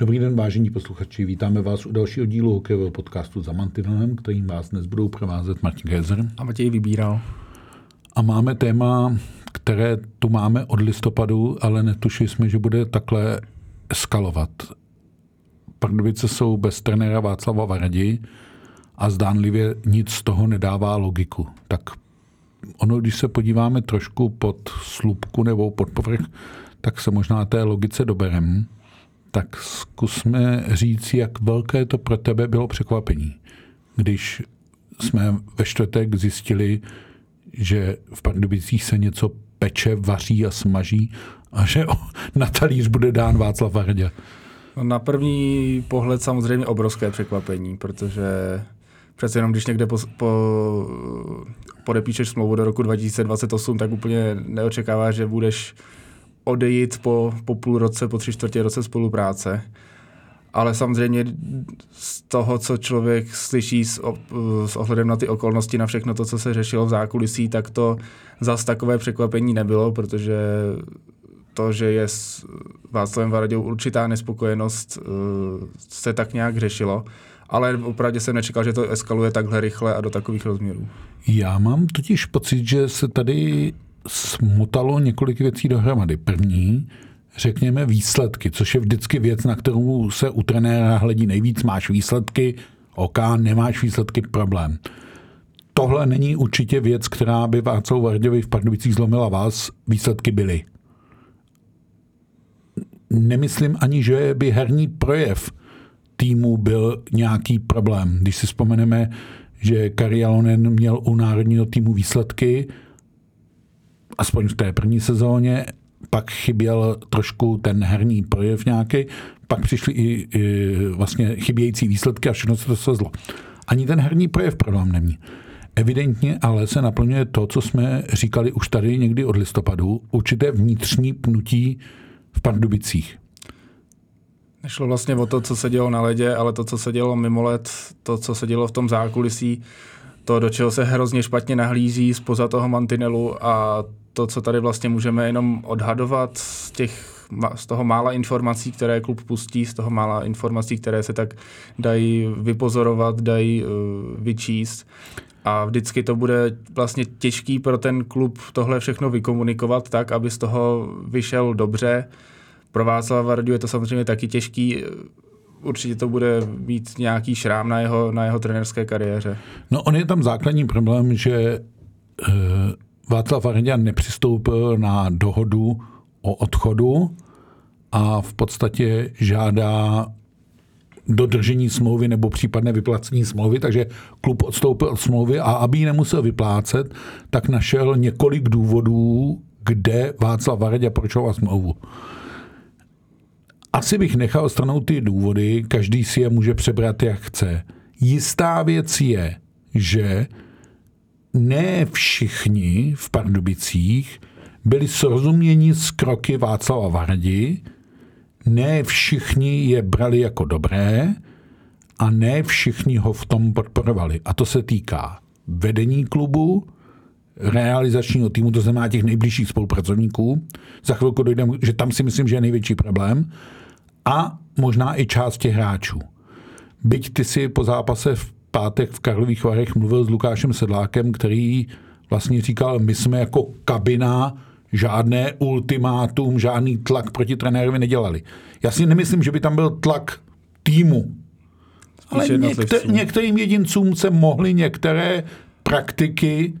Dobrý den, vážení posluchači. Vítáme vás u dalšího dílu hokejového podcastu za Mantinelem, kterým vás dnes budou provázet Martin Gezer. A Matěj vybíral. A máme téma, které tu máme od listopadu, ale netušili jsme, že bude takhle eskalovat. Pardubice jsou bez trenéra Václava Vardi a zdánlivě nic z toho nedává logiku. Tak ono, když se podíváme trošku pod slupku nebo pod povrch, tak se možná té logice doberem tak zkusme říct, jak velké to pro tebe bylo překvapení, když jsme ve čtvrtek zjistili, že v Pardubicích se něco peče, vaří a smaží a že na talíř bude dán Václav Vardě. No na první pohled samozřejmě obrovské překvapení, protože přece jenom když někde po, po, podepíšeš smlouvu do roku 2028, tak úplně neočekáváš, že budeš odejít po, po půl roce, po tři čtvrtě roce spolupráce. Ale samozřejmě z toho, co člověk slyší s, s ohledem na ty okolnosti, na všechno to, co se řešilo v zákulisí, tak to zas takové překvapení nebylo, protože to, že je s Václavem Varadou určitá nespokojenost, eh, se tak nějak řešilo. Ale opravdu jsem nečekal, že to eskaluje takhle rychle a do takových rozměrů. Já mám totiž pocit, že se tady smotalo několik věcí dohromady. První, řekněme, výsledky, což je vždycky věc, na kterou se u trenéra hledí nejvíc. Máš výsledky, OK, nemáš výsledky, problém. Tohle není určitě věc, která by Václav Varděvi v Pardubicích zlomila vás. Výsledky byly. Nemyslím ani, že by herní projev týmu byl nějaký problém. Když si vzpomeneme, že Kari Alonen měl u národního týmu výsledky, aspoň v té první sezóně, pak chyběl trošku ten herní projev nějaký, pak přišly i, i vlastně chybějící výsledky a všechno se to svezlo. Ani ten herní projev problém není. Evidentně ale se naplňuje to, co jsme říkali už tady někdy od listopadu, určité vnitřní pnutí v Pardubicích. Nešlo vlastně o to, co se dělo na ledě, ale to, co se dělo mimo led, to, co se dělo v tom zákulisí, to, do čeho se hrozně špatně nahlíží spoza toho mantinelu a to, co tady vlastně můžeme jenom odhadovat z, těch, z toho mála informací, které klub pustí, z toho mála informací, které se tak dají vypozorovat, dají uh, vyčíst. A vždycky to bude vlastně těžký pro ten klub tohle všechno vykomunikovat tak, aby z toho vyšel dobře. Pro Václava Vardu je to samozřejmě taky těžký určitě to bude mít nějaký šrám na jeho, na jeho trenerské kariéře. No on je tam základní problém, že uh, Václav Varňan nepřistoupil na dohodu o odchodu a v podstatě žádá dodržení smlouvy nebo případné vyplacení smlouvy, takže klub odstoupil od smlouvy a aby ji nemusel vyplácet, tak našel několik důvodů, kde Václav Varadě porušoval smlouvu. Asi bych nechal stranou ty důvody, každý si je může přebrat, jak chce. Jistá věc je, že ne všichni v Pardubicích byli srozuměni s kroky Václava Vardi, ne všichni je brali jako dobré a ne všichni ho v tom podporovali. A to se týká vedení klubu, realizačního týmu, to znamená těch nejbližších spolupracovníků. Za chvilku dojdeme, že tam si myslím, že je největší problém. A možná i část těch hráčů. Byť ty si po zápase v pátek v Karlových Varech mluvil s Lukášem Sedlákem, který vlastně říkal, my jsme jako kabina žádné ultimátum, žádný tlak proti trenérovi nedělali. Já si nemyslím, že by tam byl tlak týmu. Ale někter, některým jedincům se mohly některé praktiky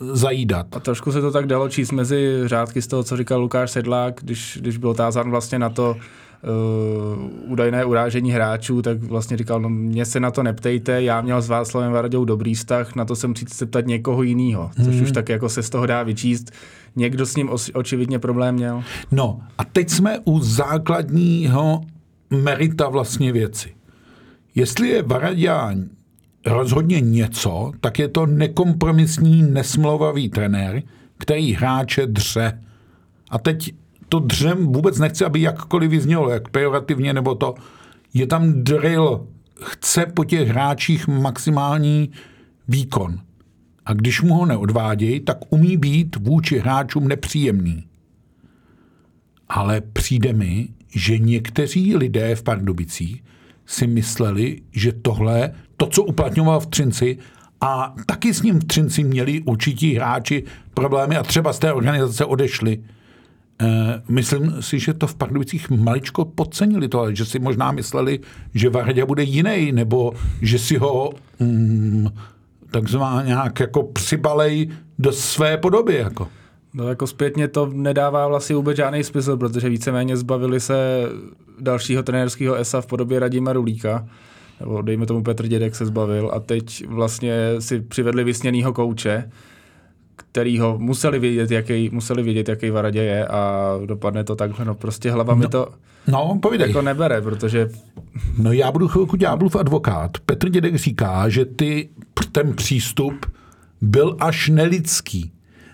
zajídat. A trošku se to tak dalo číst mezi řádky z toho, co říkal Lukáš Sedlák, když, když byl tázán vlastně na to, uh, údajné urážení hráčů, tak vlastně říkal, no mě se na to neptejte, já měl s Václavem Vardou dobrý vztah, na to jsem přijít se ptat někoho jiného, což hmm. už tak jako se z toho dá vyčíst. Někdo s ním očividně problém měl. No a teď jsme u základního merita vlastně věci. Jestli je Varadě rozhodně něco, tak je to nekompromisní, nesmlouvavý trenér, který hráče dře. A teď to dřem vůbec nechci, aby jakkoliv vyznělo, jak pejorativně nebo to. Je tam drill, chce po těch hráčích maximální výkon. A když mu ho neodvádějí, tak umí být vůči hráčům nepříjemný. Ale přijde mi, že někteří lidé v Pardubicích si mysleli, že tohle, to, co uplatňoval v Třinci, a taky s ním v Třinci měli určití hráči problémy a třeba z té organizace odešli. E, myslím si, že to v Pardubicích maličko podcenili to, že si možná mysleli, že Varda bude jiný, nebo že si ho mm, takzvaně nějak jako přibalej do své podoby. Jako. No jako zpětně to nedává vlastně vůbec žádný smysl, protože víceméně zbavili se dalšího trenérského ESA v podobě Radima Rulíka, nebo dejme tomu Petr Dědek se zbavil a teď vlastně si přivedli vysněnýho kouče, ho museli vědět, jaký, museli vědět, jaký Varadě je a dopadne to tak, no prostě hlava no, mi to no, povídej. jako nebere, protože... No já budu chvilku ďáblův advokát. Petr Dědek říká, že ty, ten přístup byl až nelidský.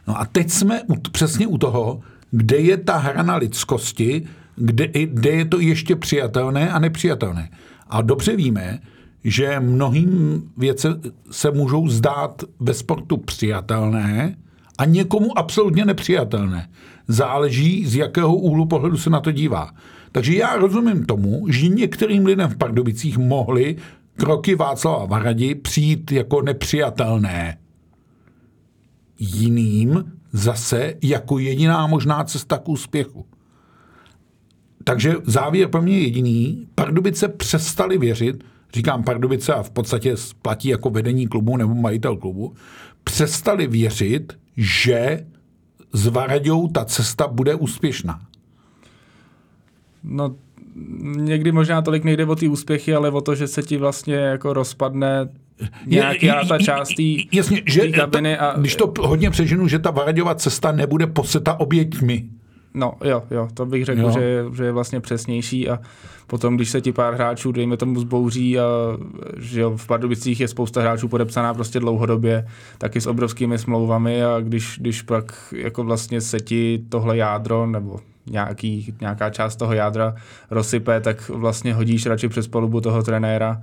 No a teď jsme u, přesně u toho, kde je ta hrana lidskosti, kde, kde je to ještě přijatelné a nepřijatelné. A dobře víme, že mnohým věce se můžou zdát ve sportu přijatelné a někomu absolutně nepřijatelné. Záleží, z jakého úhlu pohledu se na to dívá. Takže já rozumím tomu, že některým lidem v Pardubicích mohly kroky Václava Varadi přijít jako nepřijatelné. Jiným zase jako jediná možná cesta k úspěchu. Takže závěr pro mě je jediný. Pardubice přestali věřit, říkám Pardubice a v podstatě platí jako vedení klubu nebo majitel klubu, přestali věřit, že s Varaďou ta cesta bude úspěšná. No, někdy možná tolik nejde o ty úspěchy, ale o to, že se ti vlastně jako rozpadne nějaká ta část té Jasně, že kabiny. A... Když to hodně přeženu, že ta Varaďová cesta nebude poseta oběťmi. No jo, jo, to bych řekl, že, že je vlastně přesnější a potom, když se ti pár hráčů, dejme tomu, zbouří a že jo, v Pardubicích je spousta hráčů podepsaná prostě dlouhodobě, taky s obrovskými smlouvami a když, když pak jako vlastně se ti tohle jádro nebo nějaký, nějaká část toho jádra rozsype, tak vlastně hodíš radši přes palubu toho trenéra,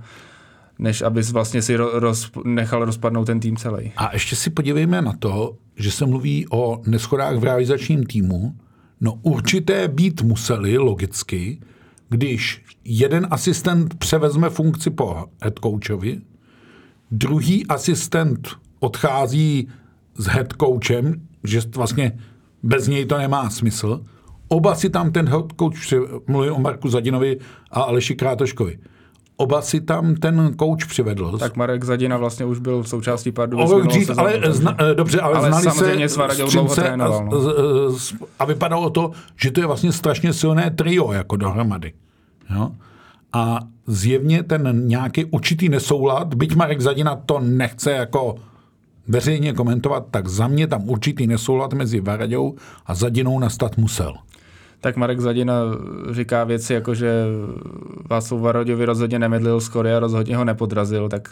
než abys vlastně si roz, nechal rozpadnout ten tým celý. A ještě si podívejme na to, že se mluví o neschodách v realizačním týmu, No určité být museli, logicky, když jeden asistent převezme funkci po head coachovi, druhý asistent odchází s head coachem, že vlastně bez něj to nemá smysl. Oba si tam ten head coach, mluví o Marku Zadinovi a Aleši Krátoškovi, oba si tam ten kouč přivedl. Tak Marek Zadina vlastně už byl v součástí Pardubic. Dřív, ale, zna, eh, dobře, ale, ale znali samozřejmě se dlouho trénoval. No. A, a vypadalo to, že to je vlastně strašně silné trio jako dohromady. Jo? A zjevně ten nějaký určitý nesoulad, byť Marek Zadina to nechce jako veřejně komentovat, tak za mě tam určitý nesoulad mezi Varaďou a Zadinou nastat musel tak Marek Zadina říká věci jako, že Václav Varoďovi rozhodně nemedlil skory a rozhodně ho nepodrazil, tak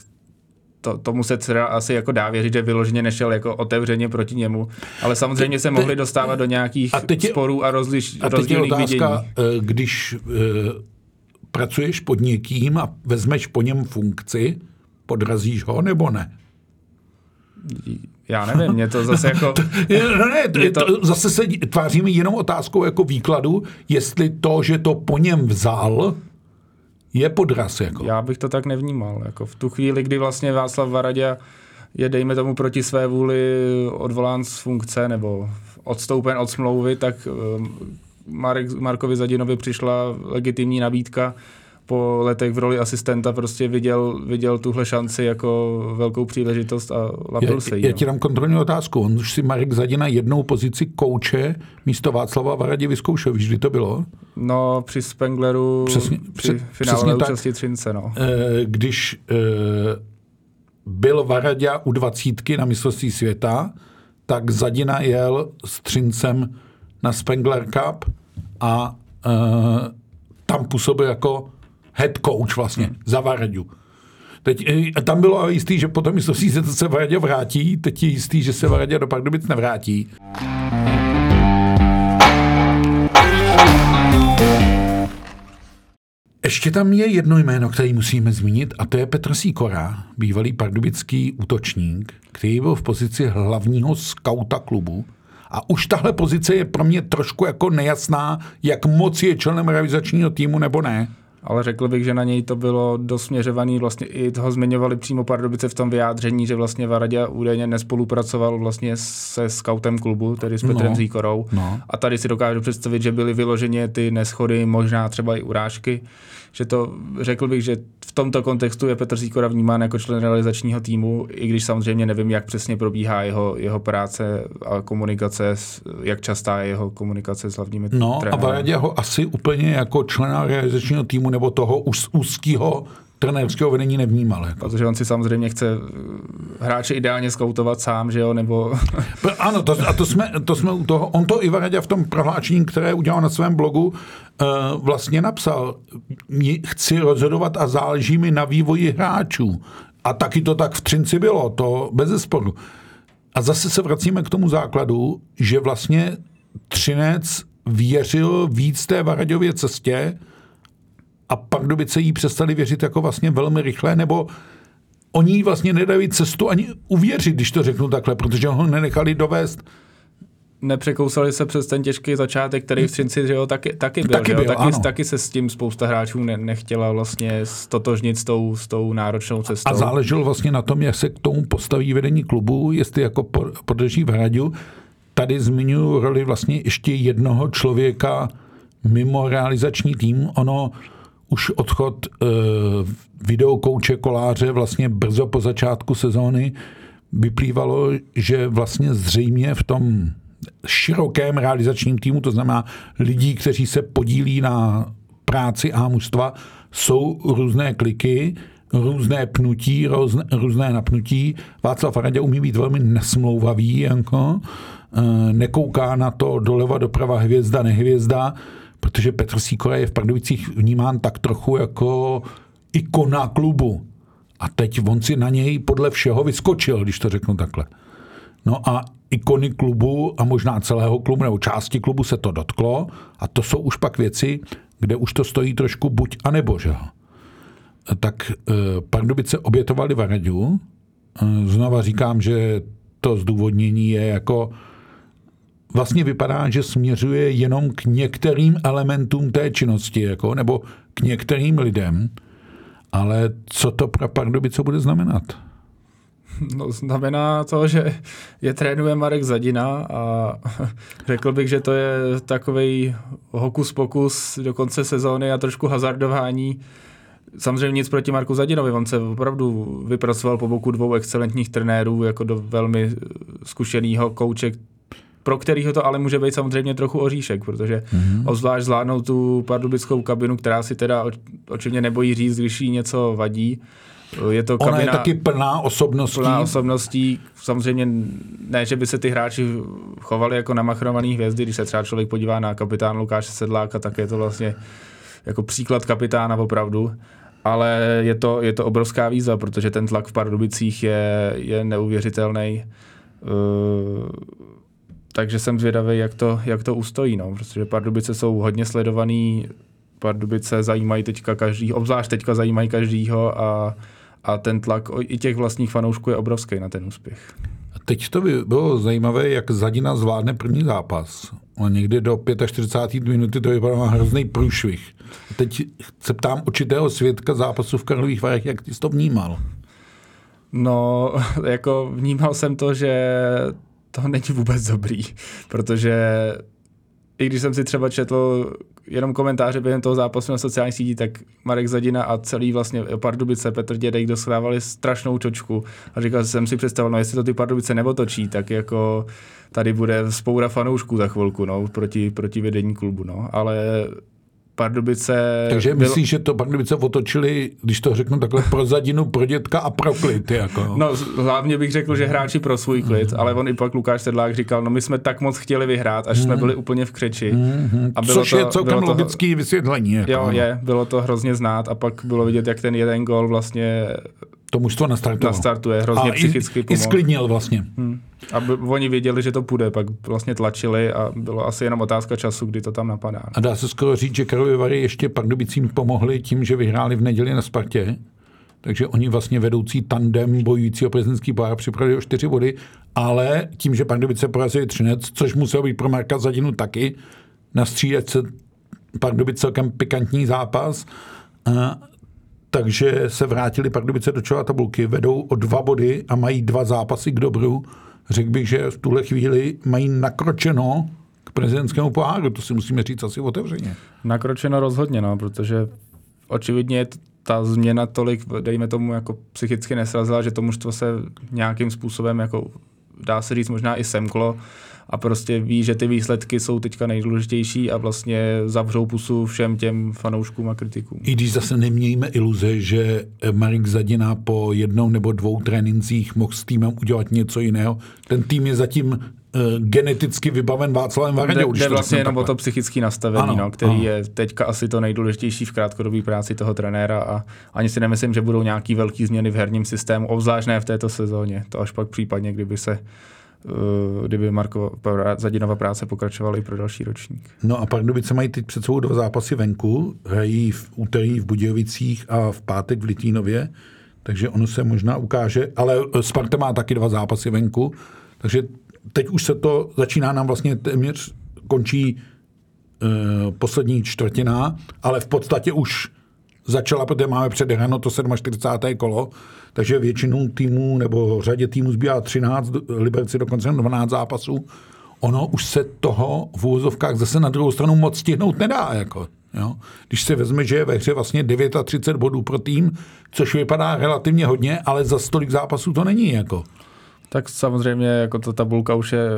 to, tomu se třeba asi jako dá věřit, že vyloženě nešel jako otevřeně proti němu, ale samozřejmě se mohli dostávat do nějakých a teď je, sporů a, rozliš, a teď je otázka, vidění. Eh, když uh, pracuješ pod někým a vezmeš po něm funkci, podrazíš ho nebo ne? Já nevím, mě to zase jako... no ne, to, to... Zase se tváříme jenom otázkou jako výkladu, jestli to, že to po něm vzal, je podraz. Jako. Já bych to tak nevnímal. Jako v tu chvíli, kdy vlastně Václav Varadě je, dejme tomu, proti své vůli odvolán z funkce nebo odstoupen od smlouvy, tak eh, Marek, Markovi Zadinovi přišla legitimní nabídka po letech v roli asistenta prostě viděl, viděl tuhle šanci jako velkou příležitost a lapil se jí. Já ti dám kontrolní otázku. On už si Marek Zadina jednou pozici kouče místo Václava Varadě vyzkoušel. Víš, kdy to bylo? No, při Spengleru, přesně, při finále účastí Třince. No. Eh, když eh, byl Varadě u dvacítky na mistrovství světa, tak Zadina jel s Třincem na Spengler Cup a uh, tam působil jako head coach vlastně hmm. za Varadu. Teď eh, tam bylo jistý, že potom mistrovství se, se Varadě vrátí, teď je jistý, že se Varadě do Pardubic nevrátí. Ještě tam je jedno jméno, které musíme zmínit, a to je Petr Sýkora, bývalý pardubický útočník, který byl v pozici hlavního skauta klubu A už tahle pozice je pro mě trošku jako nejasná, jak moc je členem realizačního týmu nebo ne. Ale řekl bych, že na něj to bylo dosměřovaný, vlastně i toho zmiňovali přímo Pardubice v tom vyjádření, že vlastně Varadě údajně nespolupracoval vlastně se scoutem klubu, tedy s Petrem No, Zíkorou. no. A tady si dokážu představit, že byly vyloženě ty neschody, možná třeba i urážky. Že to, řekl bych, že v tomto kontextu je Petr Zíkora vnímán jako člen realizačního týmu, i když samozřejmě nevím, jak přesně probíhá jeho, jeho práce a komunikace, jak častá je jeho komunikace s hlavními No a trenéry. Varadě ho asi úplně jako člena realizačního týmu nebo toho úz, úzkého trenérského vedení nevnímal. Jako. Protože on si samozřejmě chce eh, hráče ideálně skautovat sám, že jo, nebo Ano, to, a to jsme, to jsme u toho, on to i Varadě v tom prohlášení, které udělal na svém blogu, uh, vlastně napsal, "Mě- chci rozhodovat a záleží mi na vývoji hráčů. A taky to tak v Třinci bylo, to bez zesporu. A zase se vracíme k tomu základu, že vlastně Třinec věřil víc té Varaďově cestě a Pardubice jí přestali věřit jako vlastně velmi rychle, nebo oni jí vlastně nedají cestu ani uvěřit, když to řeknu takhle, protože ho nenechali dovést. nepřekousali se přes ten těžký začátek, který v Třinci že jo, taky, taky byl. Taky že jo? byl, taky, ano. taky se s tím spousta hráčů ne, nechtěla vlastně stotožnit s tou, s tou náročnou cestou. A záleželo vlastně na tom, jak se k tomu postaví vedení klubu, jestli jako po- podrží v hradu. Tady zmiňuji roli vlastně ještě jednoho člověka mimo realizační tým. Ono už odchod uh, videokouče Koláře vlastně brzo po začátku sezóny vyplývalo, že vlastně zřejmě v tom širokém realizačním týmu, to znamená lidí, kteří se podílí na práci a mužstva, jsou různé kliky, různé pnutí, různé, různé napnutí. Václav Radě umí být velmi nesmlouvavý, jako, eh, nekouká na to doleva, doprava, hvězda, nehvězda, protože Petr Sýkora je v Pardubicích vnímán tak trochu jako ikona klubu. A teď on si na něj podle všeho vyskočil, když to řeknu takhle. No a ikony klubu a možná celého klubu nebo části klubu se to dotklo a to jsou už pak věci, kde už to stojí trošku buď a nebo, že. Tak eh, Pardubice obětovali Varaďu. Eh, Znova říkám, že to zdůvodnění je jako vlastně vypadá, že směřuje jenom k některým elementům té činnosti, jako, nebo k některým lidem, ale co to pro Pardubice bude znamenat? No, znamená to, že je trénuje Marek Zadina a řekl bych, že to je takový hokus pokus do konce sezóny a trošku hazardování. Samozřejmě nic proti Marku Zadinovi, on se opravdu vypracoval po boku dvou excelentních trenérů jako do velmi zkušeného kouče, pro kterýho to ale může být samozřejmě trochu oříšek, protože mm-hmm. obzvlášť zvládnout tu pardubickou kabinu, která si teda oč- očivně nebojí říct, když jí něco vadí. Je to Ona kabina je taky plná osobností. plná osobností. Samozřejmě ne, že by se ty hráči chovali jako namachrovaný hvězdy, když se třeba člověk podívá na kapitán Lukáše Sedláka, tak je to vlastně jako příklad kapitána opravdu. Ale je to, je to obrovská výzva, protože ten tlak v Pardubicích je, je neuvěřitelný. Uh, takže jsem zvědavý, jak to, jak to ustojí, no, protože Pardubice jsou hodně sledovaný, Pardubice zajímají teďka každý, obzvlášť teďka zajímají každýho a, a ten tlak i těch vlastních fanoušků je obrovský na ten úspěch. Teď to by bylo zajímavé, jak Zadina zvládne první zápas. A někdy do 45. minuty to vypadá hrozný průšvih. A teď se ptám určitého svědka zápasu v Karlových Varech, jak ty jsi to vnímal. No, jako vnímal jsem to, že to není vůbec dobrý, protože i když jsem si třeba četl jenom komentáře během toho zápasu na sociálních sítích, tak Marek Zadina a celý vlastně Pardubice, Petr Dědek dostávali strašnou čočku a říkal jsem si představil, no jestli to ty Pardubice neotočí, tak jako tady bude spoura fanoušků za chvilku, no, proti, proti vedení klubu, no, ale Pardubice... Takže bylo- myslíš, že to Pardubice otočili, když to řeknu takhle, pro Zadinu, pro dětka a pro klid. Jako. No, hlavně bych řekl, že hráči pro svůj klid, ale on i pak Lukáš Sedlák říkal, no my jsme tak moc chtěli vyhrát, až jsme byli úplně v křeči. A bylo Což to, je celkem bylo to, logický vysvětlení. Jako, Jo, je, bylo to hrozně znát a pak bylo vidět, jak ten jeden gol vlastně To mužstvo nastartovalo. nastartuje, hrozně a psychicky i, i pomohl. sklidnil vlastně. Hm. A oni věděli, že to půjde, pak vlastně tlačili a bylo asi jenom otázka času, kdy to tam napadá. A dá se skoro říct, že Karlovy Vary ještě Pardubicím pomohli tím, že vyhráli v neděli na Spartě. takže oni vlastně vedoucí tandem bojující o prezidentský pohár připravili o čtyři body, ale tím, že Pardubice porazili Třinec, což muselo být pro Marka Zadinu taky, na střídece Pardubice celkem pikantní zápas, a, takže se vrátili Pardubice do čela tabulky, vedou o dva body a mají dva zápasy k dobru. Řekl bych, že v tuhle chvíli mají nakročeno k prezidentskému poháru, to si musíme říct asi otevřeně. Nakročeno rozhodně, no, protože očividně ta změna tolik, dejme tomu, jako psychicky nesrazila, že to mužstvo se nějakým způsobem, jako dá se říct, možná i semklo a prostě ví, že ty výsledky jsou teďka nejdůležitější a vlastně zavřou pusu všem těm fanouškům a kritikům. I když zase nemějme iluze, že Marek Zadina po jednou nebo dvou trénincích mohl s týmem udělat něco jiného. Ten tým je zatím uh, geneticky vybaven Václavem Varňou. Jde vlastně jenom o to psychické nastavení, ano, no, který ano. je teďka asi to nejdůležitější v krátkodobé práci toho trenéra a ani si nemyslím, že budou nějaký velký změny v herním systému, obzvlášť ne v této sezóně. To až pak případně, kdyby se Eh, kdyby Marko Zadinova práce pokračovala i pro další ročník. No a Pardubice mají teď před sebou dva zápasy venku, hrají v úterý v Budějovicích a v pátek v Litínově, takže ono se možná ukáže, ale Sparta má taky dva zápasy venku, takže teď už se to začíná nám vlastně téměř končí uh, poslední čtvrtina, ale v podstatě už začala, protože máme předehráno to 47. kolo, takže většinu týmů nebo řadě týmů zbývá 13, Liberci dokonce 12 zápasů. Ono už se toho v úvozovkách zase na druhou stranu moc stihnout nedá. Jako, jo? Když se vezme, že je ve hře vlastně 39 bodů pro tým, což vypadá relativně hodně, ale za stolik zápasů to není. Jako. Tak samozřejmě jako ta tabulka už je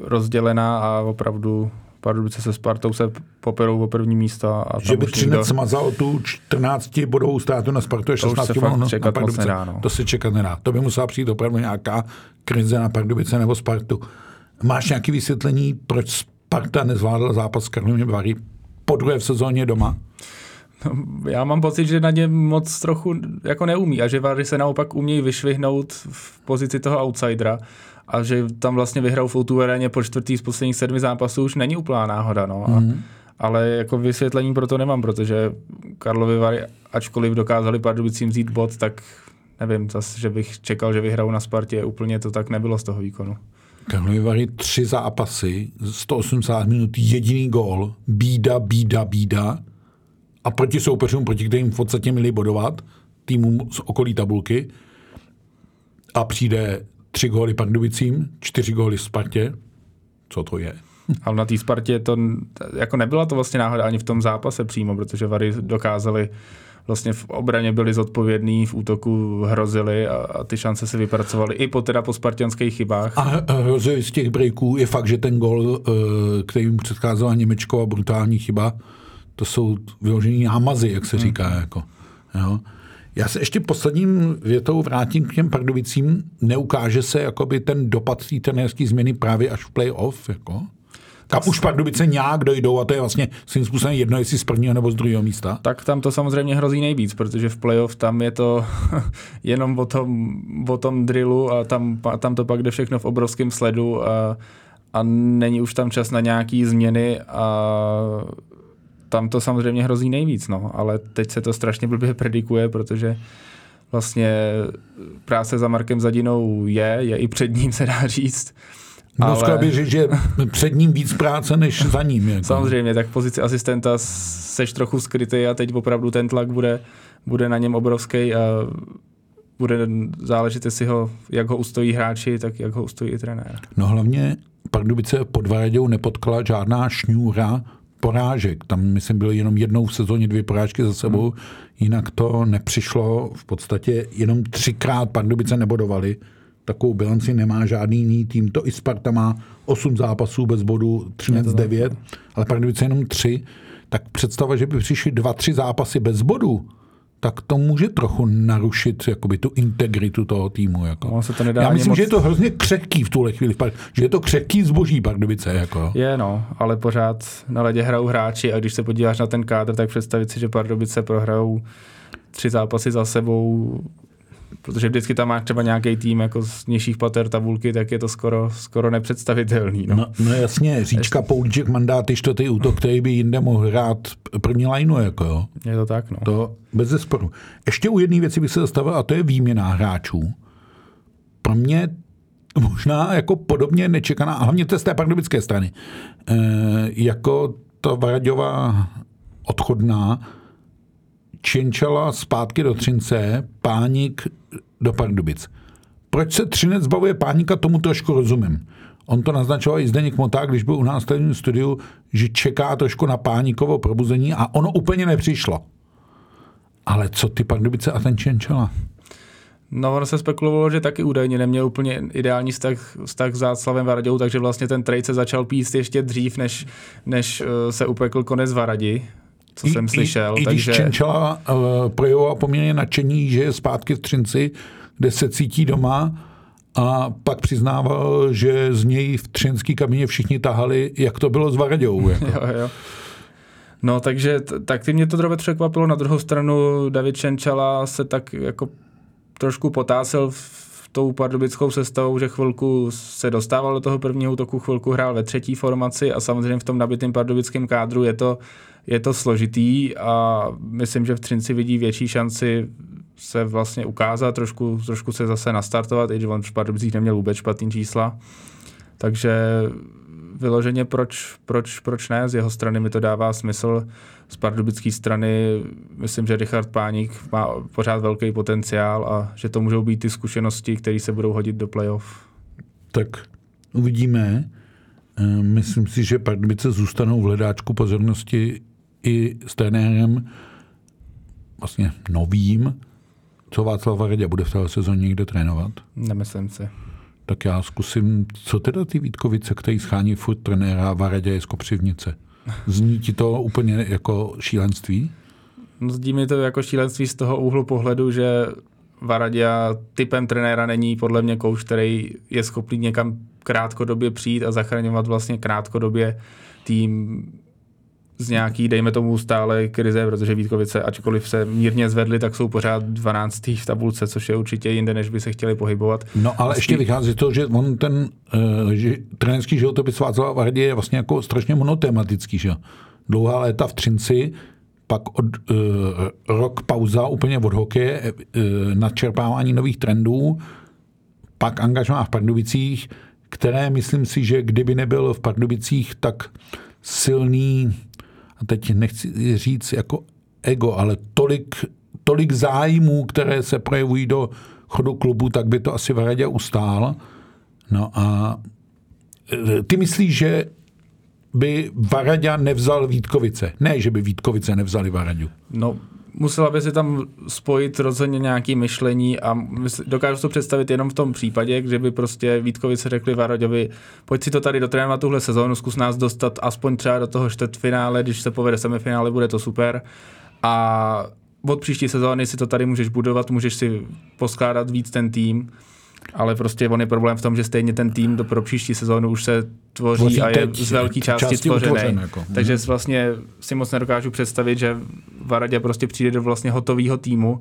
rozdělená a opravdu Pardubice se Spartou se poperou o první místo. A že by Třinec nikdo... smazal tu 14 bodovou ztrátu na Spartu a 16 to bodů na Pardubice. Nedá, no. To se čekat nedá. To by musela přijít opravdu nějaká krize na Pardubice nebo Spartu. Máš nějaké vysvětlení, proč Sparta nezvládla zápas s Karlovými Vary po druhé v sezóně doma? No, já mám pocit, že na ně moc trochu jako neumí a že Vary se naopak umějí vyšvihnout v pozici toho outsidera a že tam vlastně vyhrál Foutu Vereně po čtvrtý z posledních sedmi zápasů už není úplná náhoda. No. A, mm. Ale jako vysvětlení pro to nemám, protože Karlovi Vary, ačkoliv dokázali Pardubicím vzít bod, tak nevím, zase, že bych čekal, že vyhrajou na Spartě, úplně to tak nebylo z toho výkonu. Karlovy Vary tři zápasy, 180 minut, jediný gól, bída, bída, bída a proti soupeřům, proti kterým v podstatě měli bodovat, týmům z okolí tabulky a přijde tři góly Pardubicím, čtyři góly Spartě. Co to je? Ale na té Spartě to jako nebyla to vlastně náhoda ani v tom zápase přímo, protože Vary dokázali vlastně v obraně byli zodpovědní, v útoku hrozili a, a ty šance se vypracovaly i po teda po spartianských chybách. A hrozili z těch breaků je fakt, že ten gol, eh, který mu předcházela Němečko a brutální chyba, to jsou vyložený námazy, jak se hmm. říká. Hmm. Jako, jo. Já se ještě posledním větou vrátím k těm Pardubicím. Neukáže se jakoby ten dopad té trenérské změny právě až v playoff? Jako? Kam už Pardubice nějak dojdou a to je vlastně svým způsobem jedno, jestli z prvního nebo z druhého místa? Tak tam to samozřejmě hrozí nejvíc, protože v playoff tam je to jenom o tom, o tom drillu a tam, tam to pak jde všechno v obrovském sledu a, a není už tam čas na nějaký změny a tam to samozřejmě hrozí nejvíc, no, ale teď se to strašně blbě predikuje, protože vlastně práce za Markem Zadinou je, je i před ním, se dá říct. No, ale... by říct, že před ním víc práce než za ním. Jako. Samozřejmě, tak pozici asistenta seš trochu skrytý a teď opravdu ten tlak bude, bude na něm obrovský a bude záležet, jestli ho, jak ho ustojí hráči, tak jak ho ustojí i trenér. No hlavně Pardubice pod Varadou nepotkala žádná šňůra porážek. Tam, myslím, bylo jenom jednou v sezóně dvě porážky za sebou, hmm. jinak to nepřišlo. V podstatě jenom třikrát Pardubice nebodovali. Takovou bilanci nemá žádný jiný tým. To i Sparta má 8 zápasů bez bodu, 13 9, ale Pardubice jenom 3. Tak představa, že by přišli dva, tři zápasy bez bodu, tak to může trochu narušit jakoby, tu integritu toho týmu. Jako. No, se to nedá Já myslím, moc... že je to hrozně křehký v tuhle chvíli, že je to křehký zboží Pardubice. Jako. Je, no, ale pořád na ledě hrajou hráči a když se podíváš na ten kádr, tak představit si, že Pardubice prohrajou tři zápasy za sebou protože vždycky tam má třeba nějaký tým jako z nižších pater tabulky, tak je to skoro, skoro nepředstavitelný. No. No, no jasně, říčka Poulíček mandát čtvrtý útok, který by jinde mohl hrát první lineu, jako jo. Je to tak, no. To bez zesporu. Ještě u jedné věci bych se zastavil, a to je výměna hráčů. Pro mě možná jako podobně nečekaná, a hlavně to z té pardubické strany, e, jako ta Varaďová odchodná, Činčala zpátky do Třince, Pánik do Pardubic. Proč se Třinec zbavuje Pánika, tomu trošku rozumím. On to naznačoval i Zdeněk Moták, když byl u nás v studiu, že čeká trošku na Pánikovo probuzení a ono úplně nepřišlo. Ale co ty Pardubice a ten Čenčela? No, ono se spekulovalo, že taky údajně neměl úplně ideální vztah, vztah s Záclavem Varaďou, takže vlastně ten trade se začal píst ještě dřív, než, než uh, se upekl konec Varadi, co I, jsem slyšel. I, takže... I když Čenčela uh, projevoval poměrně nadšení, že je zpátky v Třinci, kde se cítí doma, a pak přiznával, že z něj v třinský kabině všichni tahali, jak to bylo s Varaďou. Jako. jo, jo. No, takže tak ty mě to trochu překvapilo. Na druhou stranu David Čenčala se tak jako trošku potásil v tou pardubickou sestavou, že chvilku se dostával do toho prvního útoku, chvilku hrál ve třetí formaci a samozřejmě v tom nabitém pardubickém kádru je to, je to složitý a myslím, že v Třinci vidí větší šanci se vlastně ukázat, trošku, trošku se zase nastartovat, i když on v Pardubicích neměl vůbec špatný čísla. Takže vyloženě proč, proč, proč ne, z jeho strany mi to dává smysl. Z pardubické strany myslím, že Richard Páník má pořád velký potenciál a že to můžou být ty zkušenosti, které se budou hodit do playoff. Tak uvidíme. Myslím si, že Pardubice zůstanou v hledáčku pozornosti i s trenérem vlastně novým, co Václav Varadě bude v té sezóně někde trénovat? Nemyslím si. Tak já zkusím, co teda ty Vítkovice, který schání furt trenéra Varadě z Kopřivnice. Zní ti to úplně jako šílenství? Zdí mi to jako šílenství z toho úhlu pohledu, že Varadia typem trenéra není podle mě kouč, který je schopný někam krátkodobě přijít a zachraňovat vlastně krátkodobě tým z nějaký, dejme tomu, stále krize, protože Vítkovice, ačkoliv se mírně zvedli, tak jsou pořád 12. v tabulce, což je určitě jinde, než by se chtěli pohybovat. No ale vlastně... ještě vychází to, že on ten uh, že trenerský životopis Václava Vardě je vlastně jako strašně monotematický, že Dlouhá léta v Třinci, pak od, uh, rok pauza úplně od hokeje, uh, nadčerpávání nových trendů, pak angažmá v Pardubicích, které myslím si, že kdyby nebyl v Pardubicích tak silný a teď nechci říct jako ego, ale tolik, tolik zájmů, které se projevují do chodu klubu, tak by to asi Varadě ustál. No a e, ty myslíš, že by Varadě nevzal Vítkovice? Ne, že by Vítkovice nevzali Varadu. No, musela by si tam spojit rozhodně nějaké myšlení a dokážu to představit jenom v tom případě, že by prostě Vítkovice řekli Varaďovi, pojď si to tady dotrénovat tuhle sezónu, zkus nás dostat aspoň třeba do toho čtvrtfinále, když se povede semifinále, bude to super. A od příští sezóny si to tady můžeš budovat, můžeš si poskládat víc ten tým ale prostě on je problém v tom, že stejně ten tým do pro příští sezónu už se tvoří Tvoří a je z velké části, části tvořený. Jako. Takže vlastně si moc nedokážu představit, že Varadě prostě přijde do vlastně hotového týmu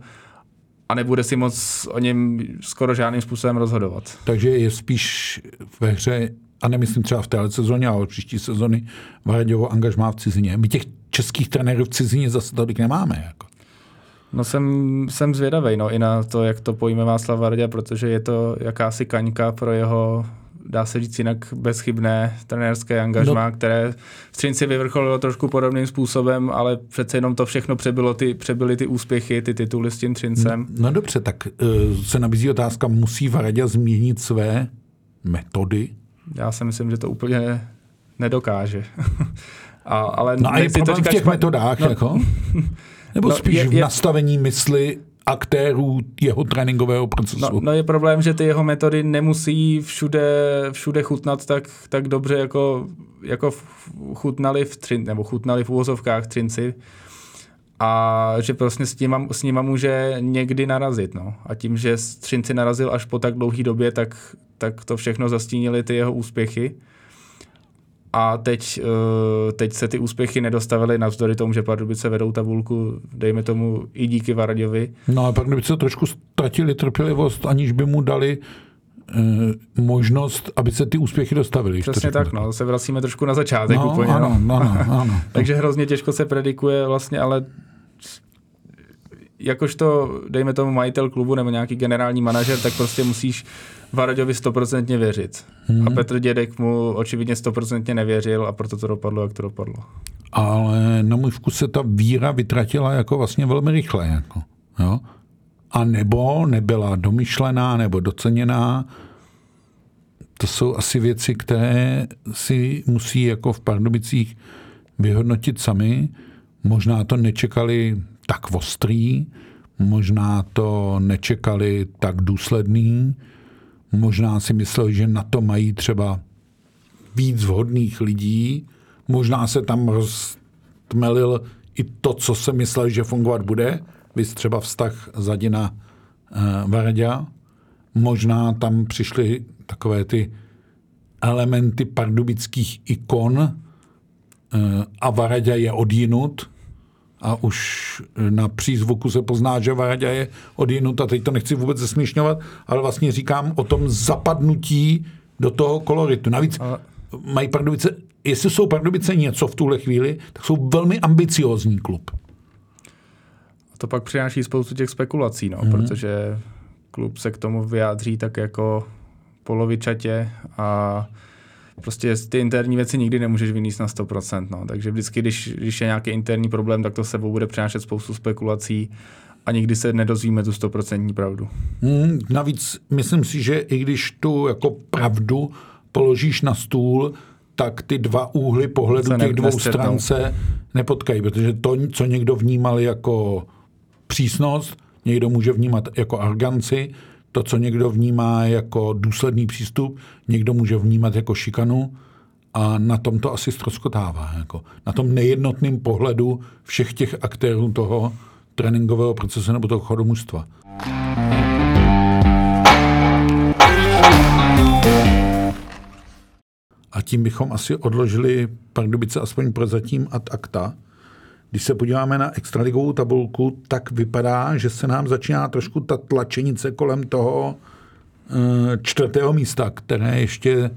a nebude si moc o něm skoro žádným způsobem rozhodovat. Takže je spíš ve hře, a nemyslím třeba v téhle sezóně, ale příští sezóny Varaděvo angažmá v cizině. My těch českých trenérů v cizině zase tolik nemáme. Jako. No jsem, jsem zvědavý no, i na to, jak to pojme Václav Vardě, protože je to jakási kaňka pro jeho dá se říct jinak bezchybné trenérské angažmá, no. které v Třinci vyvrcholilo trošku podobným způsobem, ale přece jenom to všechno přebylo ty, přebyly ty úspěchy, ty tituly s tím Třincem. No, no dobře, tak uh, se nabízí otázka, musí Varadě změnit své metody? Já si myslím, že to úplně nedokáže. A, ale no a je problém to v těch špat... metodách, no, jako? Nebo no, spíš je, je, v nastavení mysli aktérů jeho tréninkového procesu. No, no je problém, že ty jeho metody nemusí všude, všude chutnat tak, tak dobře, jako, jako chutnali v, třin, nebo chutnali v úvozovkách třinci a že prostě s, tím, s nima může někdy narazit. No. A tím, že Třinci narazil až po tak dlouhé době, tak, tak to všechno zastínili ty jeho úspěchy. A teď, uh, teď se ty úspěchy nedostavily navzdory tomu, že Pardubice vedou tabulku, dejme tomu i díky Varaďovi. No a Pardubice trošku ztratili trpělivost, aniž by mu dali uh, možnost, aby se ty úspěchy dostavily. Přesně tak, no, se vracíme trošku na začátek no, úplně. Ano, no. ano, ano. Takže hrozně těžko se predikuje vlastně, ale jakožto, dejme tomu majitel klubu nebo nějaký generální manažer, tak prostě musíš Varaďovi stoprocentně věřit. Hmm. A Petr Dědek mu očividně stoprocentně nevěřil a proto to dopadlo, jak to dopadlo. Ale na můj vkus se ta víra vytratila jako vlastně velmi rychle. Jako, jo? A nebo nebyla domyšlená nebo doceněná. To jsou asi věci, které si musí jako v Pardubicích vyhodnotit sami. Možná to nečekali tak ostrý, možná to nečekali tak důsledný, možná si mysleli, že na to mají třeba víc vhodných lidí, možná se tam roztmelil i to, co se myslel, že fungovat bude, vy třeba vztah Zadina uh, Varďa, možná tam přišly takové ty elementy pardubických ikon uh, a Varadě je odjinut, a už na přízvuku se pozná, že Varadě je odjinut a teď to nechci vůbec zesměšňovat, ale vlastně říkám o tom zapadnutí do toho koloritu. Navíc ale... mají Pardubice, jestli jsou Pardubice něco v tuhle chvíli, tak jsou velmi ambiciózní klub. A to pak přináší spoustu těch spekulací, no, mm-hmm. protože klub se k tomu vyjádří tak jako polovičatě a prostě ty interní věci nikdy nemůžeš vyníst na 100%. No. Takže vždycky, když, když je nějaký interní problém, tak to sebou bude přinášet spoustu spekulací a nikdy se nedozvíme tu 100% pravdu. Hmm, navíc myslím si, že i když tu jako pravdu položíš na stůl, tak ty dva úhly pohledu se těch dvou stran se nepotkají, protože to, co někdo vnímal jako přísnost, někdo může vnímat jako arganci, to, co někdo vnímá jako důsledný přístup, někdo může vnímat jako šikanu a na tom to asi ztroskotává. Jako na tom nejednotném pohledu všech těch aktérů toho tréninkového procesu nebo toho chodu. A tím bychom asi odložili Pardubice aspoň prozatím ad acta. Když se podíváme na extraligovou tabulku, tak vypadá, že se nám začíná trošku ta tlačenice kolem toho eh, čtvrtého místa, které ještě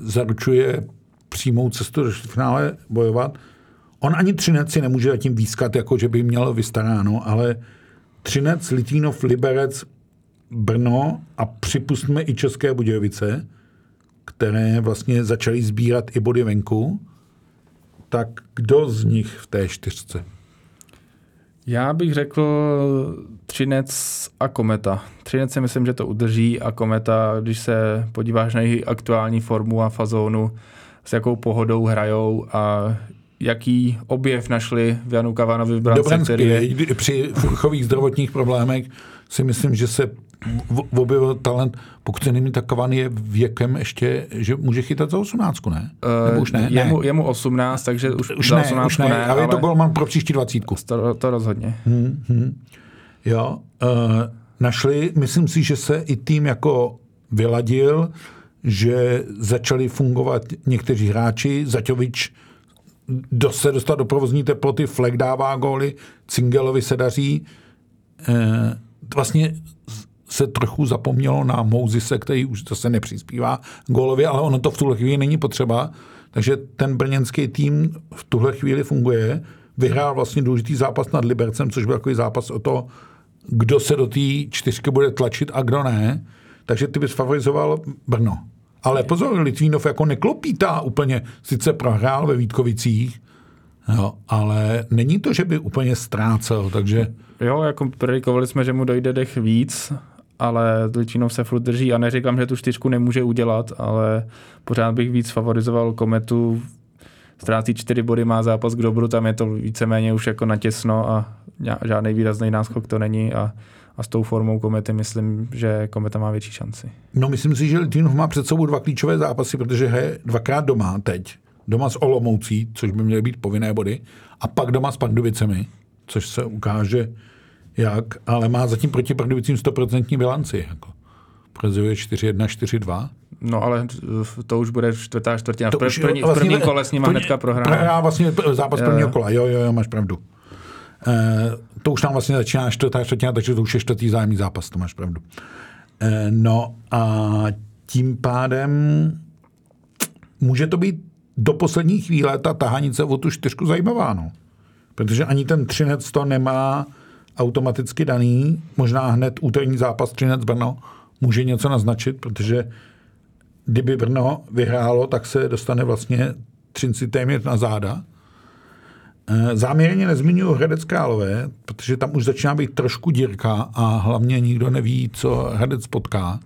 zaručuje přímou cestu do finále bojovat. On ani Třinec si nemůže zatím výskat, jako že by měl vystaráno, ale Třinec, Litvínov, Liberec, Brno a připustme i České Budějovice, které vlastně začaly sbírat i body venku, tak kdo z nich v té čtyřce? Já bych řekl Třinec a Kometa. Třinec si myslím, že to udrží a Kometa, když se podíváš na jejich aktuální formu a fazónu, s jakou pohodou hrajou a jaký objev našli v Janu Kavanovi v brance, který je... Při furchových zdravotních problémech si myslím, že se objevil talent, pokud se nemý tak Kavan je věkem ještě, že může chytat za 18, ne? Uh, Nebo už ne? Je, ne. Mu, je mu 18, takže už, už za ne, 18 už ne, ne ale, je to golman pro příští 20. To, to rozhodně. Hmm, hmm. Jo, uh, našli, myslím si, že se i tým jako vyladil, že začali fungovat někteří hráči, Zaťovič do, se dostat do provozní teploty, Fleck dává góly, Cingelovi se daří. Uh, vlastně se trochu zapomnělo na Mouzise, který už zase nepřispívá gólově, ale ono to v tuhle chvíli není potřeba. Takže ten brněnský tým v tuhle chvíli funguje. Vyhrál vlastně důležitý zápas nad Libercem, což byl takový zápas o to, kdo se do té čtyřky bude tlačit a kdo ne. Takže ty bys favorizoval Brno. Ale pozor, Litvínov jako neklopítá úplně, sice prohrál ve Vítkovicích, jo, ale není to, že by úplně ztrácel, takže... Jo, jako predikovali jsme, že mu dojde dech víc, ale Litvinov se furt drží a neříkám, že tu čtyřku nemůže udělat, ale pořád bych víc favorizoval Kometu. Ztrácí čtyři body, má zápas k dobru, tam je to víceméně už jako natěsno a žádný výrazný náskok to není a, a s tou formou Komety myslím, že Kometa má větší šanci. No myslím si, že Litvinov má před sebou dva klíčové zápasy, protože je dvakrát doma teď. Doma s Olomoucí, což by měly být povinné body, a pak doma s Pandubicemi, což se ukáže jak, ale má zatím proti Pardubicím 100% bilanci. Jako. Prezuje 4-1, 4-2. No ale to už bude čtvrtá čtvrtina. To v, už, první, vlastně v prvním kole s nima první- hnedka prohrál. Prohrá vlastně zápas Jo, prvního jo. kola, jo, jo, jo, máš pravdu. E, to už tam vlastně začíná čtvrtá čtvrtina, takže to už je čtvrtý zájemný zápas, to máš pravdu. E, no a tím pádem může to být do poslední chvíle ta tahanice o tu čtyřku zajímavá, no. Protože ani ten Třinec to nemá automaticky daný. Možná hned úterní zápas Třinec Brno může něco naznačit, protože kdyby Brno vyhrálo, tak se dostane vlastně Třinci téměř na záda. Eh, Záměrně nezmiňuji Hradec Králové, protože tam už začíná být trošku dírka a hlavně nikdo neví, co Hradec potká.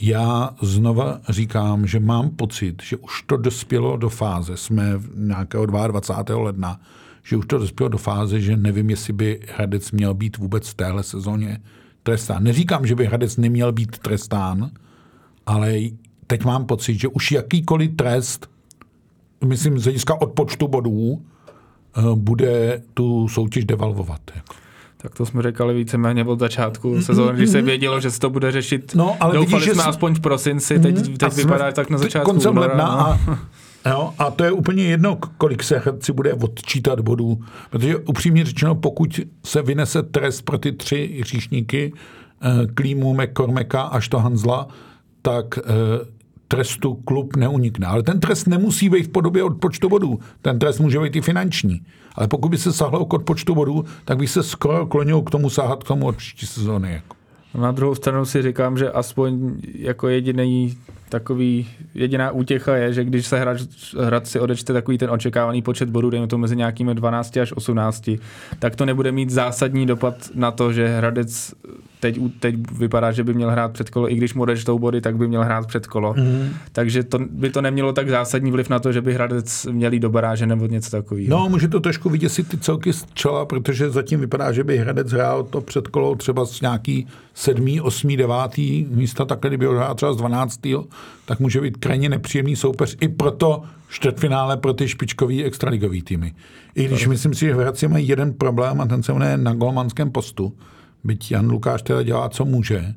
Já znova říkám, že mám pocit, že už to dospělo do fáze, jsme v nějakého 22. ledna, že už to dospělo do fáze, že nevím, jestli by Hradec měl být vůbec v téhle sezóně trestán. Neříkám, že by Hradec neměl být trestán, ale teď mám pocit, že už jakýkoliv trest, myslím z hlediska odpočtu bodů, eh, bude tu soutěž devalvovat. jako. Tak to jsme říkali víceméně od začátku sezóny, když se vědělo, že se to bude řešit. No, ale Doufali vidíš, že jsme jsme- aspoň v prosinci, teď, A teď vypadá tak na začátku Koncem ledna no. a, jo, a to je úplně jedno, kolik se Hradci bude odčítat bodů. Protože upřímně řečeno, pokud se vynese trest pro ty tři hříšníky, eh, Klímu, McCormacka až to Hanzla, tak eh, trestu klub neunikne. Ale ten trest nemusí být v podobě odpočtu bodů. Ten trest může být i finanční. Ale pokud by se sahlo k odpočtu bodů, tak by se skoro klonil k tomu sahat k tomu od příští sezóny. Jako. Na druhou stranu si říkám, že aspoň jako jediný takový, jediná útěcha je, že když se hráč, Hradci odečte takový ten očekávaný počet bodů, dejme to mezi nějakými 12 až 18, tak to nebude mít zásadní dopad na to, že Hradec teď, teď vypadá, že by měl hrát před kolo, i když mu odečtou body, tak by měl hrát před kolo. Mm. Takže to, by to nemělo tak zásadní vliv na to, že by Hradec měl jít do baráže nebo něco takového. No, může to trošku vyděsit ty celky z čela, protože zatím vypadá, že by Hradec hrál to předkolo třeba z nějaký sedmý, osmý, devátý místa, takhle kdyby ho hrál třeba z 12. tak může být krajně nepříjemný soupeř i proto čtvrtfinále pro ty špičkový extraligový týmy. I když myslím si, že v Hradci mají jeden problém a ten se jmenuje na golmanském postu, byť Jan Lukáš teda dělá, co může.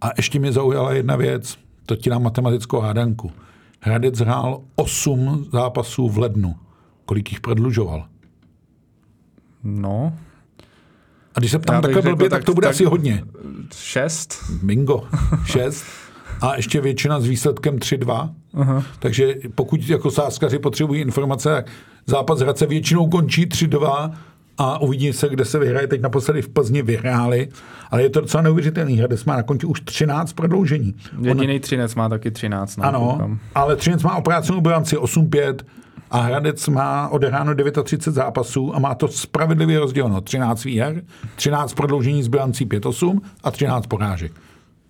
A ještě mě zaujala jedna věc, to ti dám matematickou hádanku. Hradec hrál 8 zápasů v lednu. Kolik jich prodlužoval? no A když se ptám takhle blbě, tak, tak- to bude tak- asi hodně. šest. Bingo. Šest. A ještě většina s výsledkem 3-2. Aha. Takže pokud jako sáskaři potřebují informace, tak zápas Hradce většinou končí 3-2 a uvidí se, kde se vyhraje. Teď naposledy v Plzni vyhráli, ale je to docela neuvěřitelný. Hradec má na konti už 13 prodloužení. On- Jediný Třinec má taky 13. No, Ano, koukám. ale Třinec má operačnou bilanci 8-5 a Hradec má odehráno 39 zápasů a má to spravedlivě rozděleno. 13 výher, 13 prodloužení s bilancí 5-8 a 13 porážek.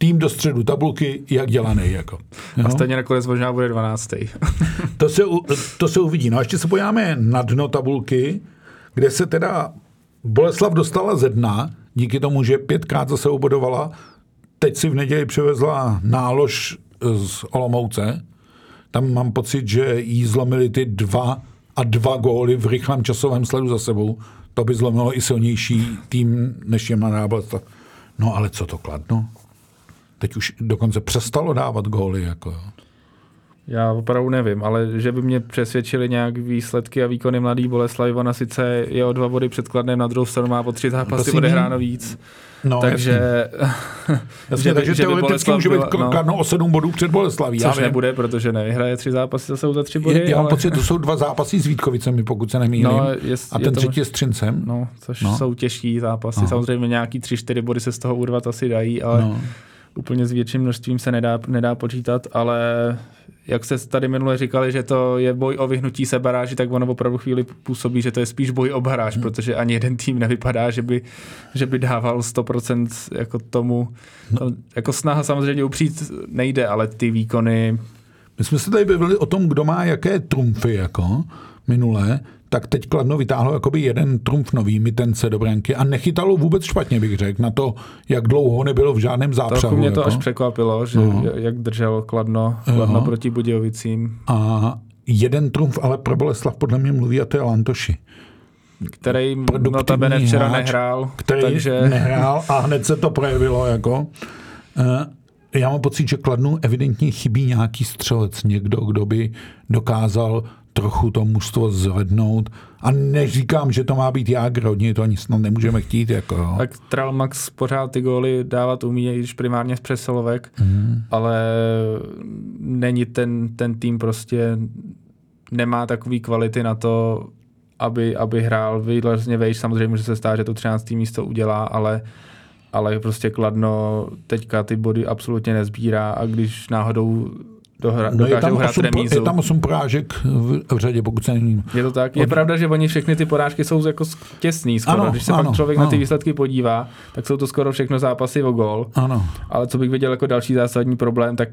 Tým do středu tabulky, jak dělaný. Jako. Jo? A stejně nakonec možná bude 12. To, se, to se uvidí. No a ještě se podíváme na dno tabulky, kde se teda Boleslav dostala ze dna, díky tomu, že pětkrát zase obodovala. Teď si v neděli přivezla nálož z Olomouce. Tam mám pocit, že jí zlomili ty dva a dva góly v rychlém časovém sledu za sebou. To by zlomilo i silnější tým, než je Mladá Boleslav. No ale co to kladno? Teď už dokonce přestalo dávat góly. Jako. Já opravdu nevím, ale že by mě přesvědčili nějak výsledky a výkony mladý Boleslavy, ona sice je o dva body před Kladnem, na druhou stranu má po tři zápasy odehráno víc. No, takže Jasně, že by- takže že teoreticky Boleslav může být no. O 7 bodů před Boleslaví. já což vím. nebude, protože nevyhraje tři zápasy, jsou za tři body. Je, já mám ale, pocit, to jsou dva zápasy s Vítkovicemi, pokud se nemýlím. No, No, je- a je ten to- třetí je s Třincem. No, což No. no. jsou těžký zápasy. No. No. Samozřejmě nějaký tři, čtyři body se z toho urvat asi dají, ale No. Úplně s větším množstvím se nedá, nedá počítat, ale jak se tady minule říkali, že to je boj o vyhnutí se baráži, tak ono opravdu chvíli působí, že to je spíš boj o baráž, hmm. protože ani jeden tým nevypadá, že by, že by dával 100% jako tomu. No. Jako snaha samozřejmě upřít nejde, ale ty výkony My jsme se tady bavili o tom, kdo má jaké trumfy jako minule, tak teď Kladno vytáhlo jakoby jeden trumf nový mitence do branky a nechytalo vůbec špatně, bych řekl, na to, jak dlouho nebylo v žádném zápřahu. Trochu mě to jako. až překvapilo, že No. jak držel Kladno, Kladno Jo. proti Budějovicím, A jeden trumf ale pro Boleslav podle mě mluví a to je Lantoši, který notabene včera hráč, nehrál, který takže nehrál a hned se to projevilo jako. Eh, já mám pocit, že Kladnu evidentně chybí nějaký střelec, někdo, kdo by dokázal trochu to mužstvo zvednout. A neříkám, že to má být Jágr, hodně to ani snad nemůžeme chtít. Jako, jo. Tak Tral Max pořád ty góly dávat umí, i když primárně z přesilovek, mm. ale není ten, ten tým prostě nemá takový kvality na to, aby, aby hrál výrazně vejš. Samozřejmě může se stát, že to 13. místo udělá, ale ale prostě Kladno teďka ty body absolutně nezbírá a když náhodou dohra, no je tam hrát 8, remízu. Je tam 8 porážek v, v řadě, pokud se nevím. Je to tak. Je Od... pravda, že oni všechny ty porážky jsou jako těsný skoro. Ano, Když se ano, pak člověk ano. na ty výsledky podívá, tak jsou to skoro všechno zápasy o gol. Ano. Ale co bych viděl jako další zásadní problém, tak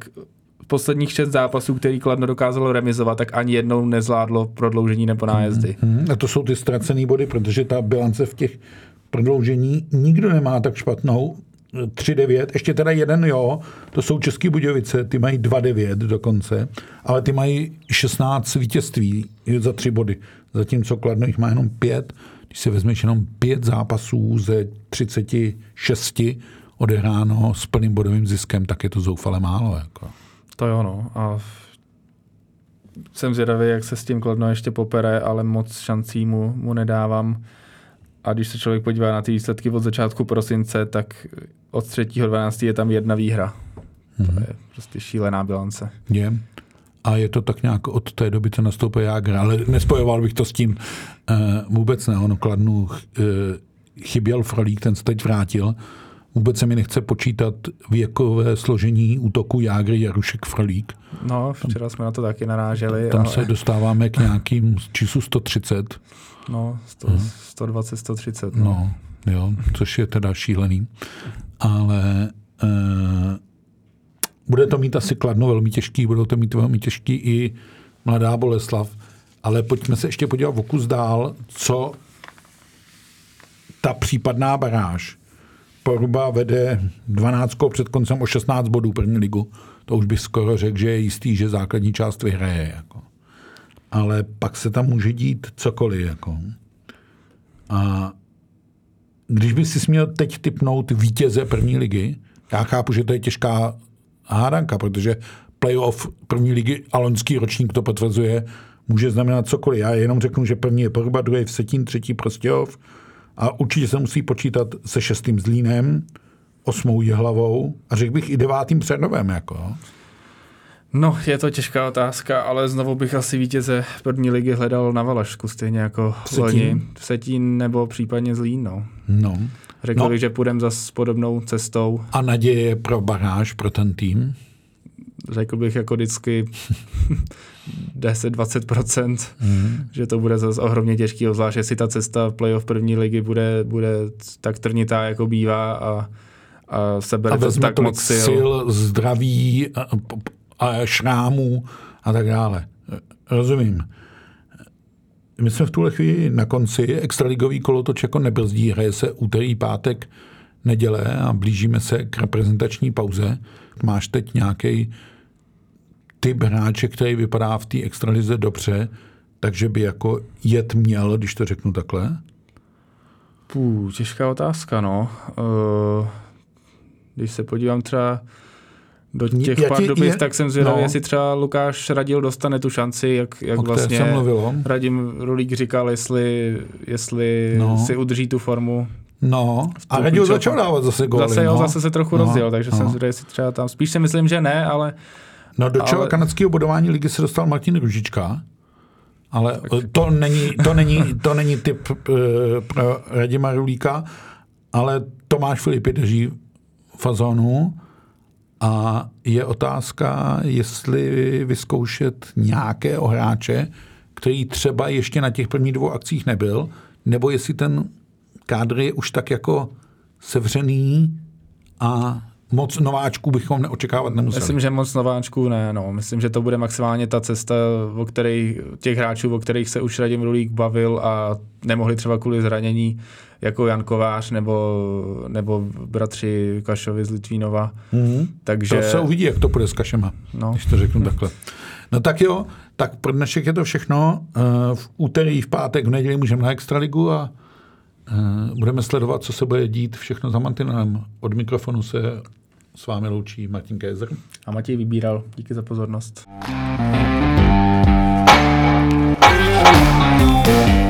posledních šest zápasů, který Kladno dokázalo remizovat, tak ani jednou nezvládlo prodloužení nebo nájezdy. Mm-hmm. A to jsou ty ztracené body, protože ta bilance v těch prodloužení nikdo nemá tak špatnou. 3-9, ještě teda jeden jo, to jsou České Budějovice, ty mají 2-9 dokonce, ale ty mají 16 vítězství za tři body, zatímco Kladno jich má jenom pět, když si vezmeš jenom pět zápasů ze 36 odehráno s plným bodovým ziskem, tak je to zoufale málo. Jako. To jo, no. A jsem zvědavý, jak se s tím Kladno ještě popere, ale moc šancí mu, mu nedávám. A když se člověk podívá na ty výsledky od začátku prosince, tak od 3.12. je tam jedna výhra. Mm-hmm. To mhm. je prostě šílená bilance. Je. A je to tak nějak od té doby, co nastoupil Jágr, ale nespojoval bych to s tím uh, vůbec ne. Ono Kladnu uh, chyběl Frolík, ten se teď vrátil. Vůbec se mi nechce počítat věkové složení útoku Jágry, Jarušek, Frolík. No, včera jsme na to taky naráželi. Tam ale... se dostáváme k nějakým číslu 130. No, 100, hmm. 120, 130. No. no, jo, což je teda šílený. Ale e, bude to mít asi kladno velmi těžký, budou to mít velmi těžký i mladá Boleslav. Ale pojďme se ještě podívat o kus dál, co ta případná baráž. Poruba vede 12 před koncem o 16 bodů první ligu. To už bych skoro řekl, že je jistý, že základní část vyhraje. Jako ale pak se tam může dít cokoliv. Jako. A když by si směl teď typnout vítěze první ligy, já chápu, že to je těžká hádanka, protože playoff první ligy a loňský ročník to potvrzuje, může znamenat cokoliv. Já jenom řeknu, že první je Poruba, druhý v Setín, třetí Prostějov a určitě se musí počítat se šestým Zlínem, osmou Jihlavou a řekl bych i devátým Přernovem. Jako. No, je to těžká otázka, ale znovu bych asi vítěze první ligy hledal na Valašsku, stejně jako Vsetín. loni. Vsetín nebo případně Zlín, no. no. Řekl no. bych, že půjdeme zase podobnou cestou. A naděje pro baráž, pro ten tým? Řekl bych jako vždycky 10-20%, mm. že to bude zase ohromně těžký, zvlášť jestli ta cesta playoff první ligy bude, bude tak trnitá, jako bývá a, a sebere a to tak moc sil. sil zdraví, a šrámů a tak dále. Rozumím. My jsme v tuhle chvíli na konci. Extraligový kolotoč jako nebrzdí. Hraje se úterý, pátek, neděle a blížíme se k reprezentační pauze. Máš teď nějaký typ hráče, který vypadá v té extralize dobře, takže by jako jet měl, když to řeknu takhle? Pů, těžká otázka, no. Uh, když se podívám třeba do těch pár doby, tak jsem zvědavý, no. jestli třeba Lukáš Radil dostane tu šanci, jak, jak vlastně mluvil, Radim Rulík říkal, jestli, jestli no. si udrží tu formu. No, a Radil začal dávat zase góly. Zase, jo, no. zase se trochu no. rozděl, takže no. jsem zvědavý, jestli třeba tam, spíš si myslím, že ne, ale... No do čela ale... kanadského bodování ligy se dostal Martin Ružička, ale to není, to není, to není typ uh, pro Radima Rulíka, ale Tomáš Filip drží fazonu a je otázka, jestli vyzkoušet nějakého hráče, který třeba ještě na těch prvních dvou akcích nebyl, nebo jestli ten kádr je už tak jako sevřený a moc nováčků bychom neočekávat nemuseli. Myslím, že moc nováčků ne. No. Myslím, že to bude maximálně ta cesta, o který, těch hráčů, o kterých se už Radim Rulík bavil a nemohli třeba kvůli zranění jako Jan Kovář nebo, nebo bratři Kašovi z Litvínova. Mm-hmm. Takže... To se uvidí, jak to půjde s Kašema, no. když to řeknu takhle. No tak jo, tak pro dnešek je to všechno. Eh, v úterý, v pátek, v neděli můžeme na Extraligu a eh, budeme sledovat, co se bude dít všechno za mantinelem. Od mikrofonu se s vámi loučí Martin Kézer. A Matěj vybíral. Díky za pozornost. Thank you.